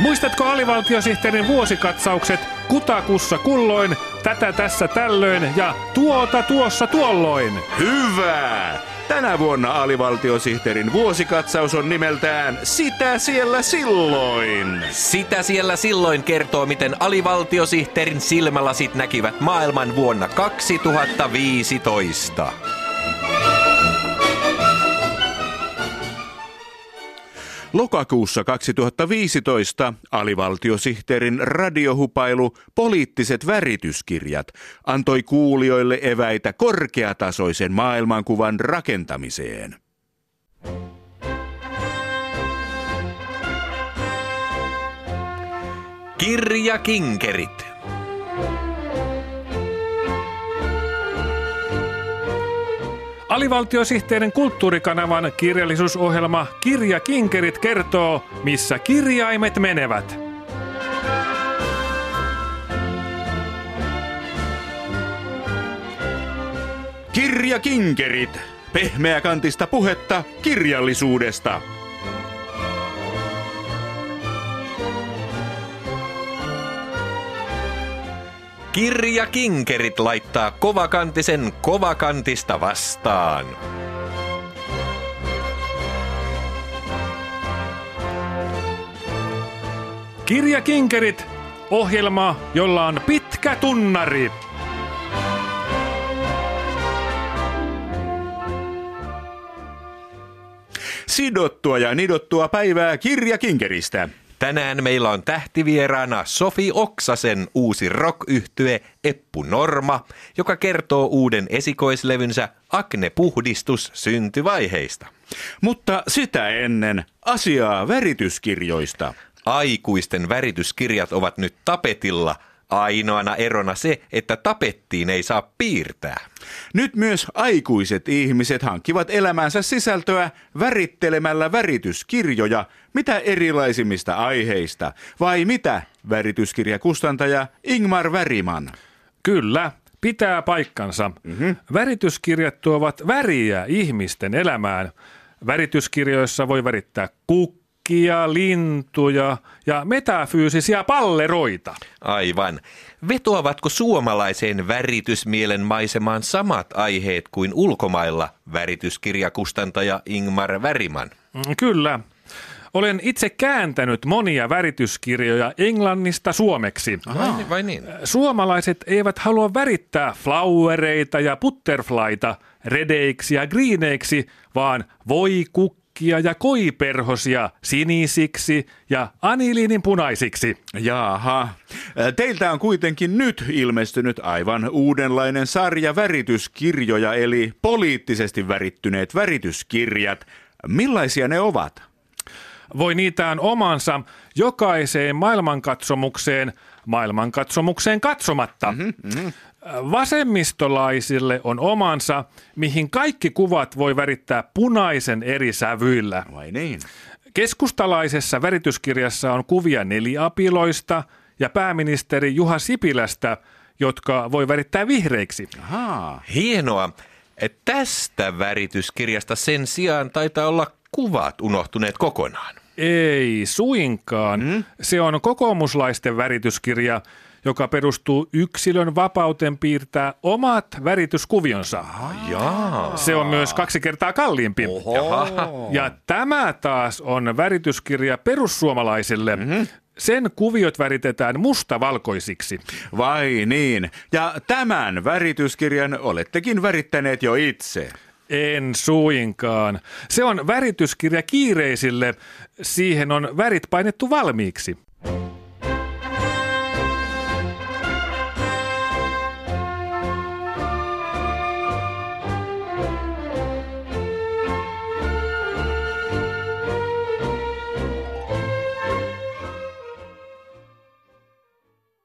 Muistatko alivaltiosihteerin vuosikatsaukset kutakussa kulloin, tätä tässä tällöin ja tuota tuossa tuolloin? Hyvä! Tänä vuonna alivaltiosihteerin vuosikatsaus on nimeltään Sitä siellä silloin. Sitä siellä silloin kertoo, miten alivaltiosihteerin silmälasit näkivät maailman vuonna 2015. Lokakuussa 2015 alivaltiosihteerin radiohupailu Poliittiset värityskirjat antoi kuulijoille eväitä korkeatasoisen maailmankuvan rakentamiseen. Kirja Kinkerit. Alivaltiosihteerin kulttuurikanavan kirjallisuusohjelma Kirja Kinkerit kertoo, missä kirjaimet menevät. Kirja Kinkerit. Pehmeäkantista puhetta kirjallisuudesta. Kirja Kinkerit laittaa kovakantisen kovakantista vastaan. Kirja Kinkerit, ohjelma, jolla on pitkä tunnari. Sidottua ja nidottua päivää Kirja Kinkeristä. Tänään meillä on tähtivieraana Sofi Oksasen uusi rock Eppu Norma, joka kertoo uuden esikoislevynsä Akne Puhdistus syntyvaiheista. Mutta sitä ennen asiaa värityskirjoista. Aikuisten värityskirjat ovat nyt tapetilla – Ainoana erona se, että tapettiin ei saa piirtää. Nyt myös aikuiset ihmiset hankkivat elämänsä sisältöä värittelemällä värityskirjoja, mitä erilaisimmista aiheista. Vai mitä, värityskirjakustantaja Ingmar Väriman? Kyllä, pitää paikkansa. Mm-hmm. Värityskirjat tuovat väriä ihmisten elämään. Värityskirjoissa voi värittää kukkaa kaikkia lintuja ja metafyysisiä palleroita. Aivan. Vetoavatko suomalaiseen väritysmielen maisemaan samat aiheet kuin ulkomailla värityskirjakustantaja Ingmar Väriman? Mm, kyllä. Olen itse kääntänyt monia värityskirjoja englannista suomeksi. Aha. Vai niin? Suomalaiset eivät halua värittää flowereita ja butterflyta redeiksi ja greeneiksi, vaan voi kuk valkkia ja koiperhosia sinisiksi ja aniliinin punaisiksi. Jaha. Teiltä on kuitenkin nyt ilmestynyt aivan uudenlainen sarja värityskirjoja, eli poliittisesti värittyneet värityskirjat. Millaisia ne ovat? Voi niitään omansa jokaiseen maailmankatsomukseen, maailmankatsomukseen katsomatta. Mm-hmm, mm-hmm. Vasemmistolaisille on omansa, mihin kaikki kuvat voi värittää punaisen eri sävyillä. Vai niin? Keskustalaisessa värityskirjassa on kuvia neliapiloista ja pääministeri Juha Sipilästä, jotka voi värittää vihreiksi. Ahaa. Hienoa. Tästä värityskirjasta sen sijaan taitaa olla kuvat unohtuneet kokonaan. Ei suinkaan. Mm? Se on kokoomuslaisten värityskirja, joka perustuu yksilön vapauteen piirtää omat värityskuvionsa. Jaa. Se on myös kaksi kertaa kalliimpi. Oho. Ja tämä taas on värityskirja perussuomalaisille. Mm-hmm. Sen kuviot väritetään mustavalkoisiksi. Vai niin. Ja tämän värityskirjan olettekin värittäneet jo itse. En suinkaan. Se on värityskirja kiireisille. Siihen on värit painettu valmiiksi.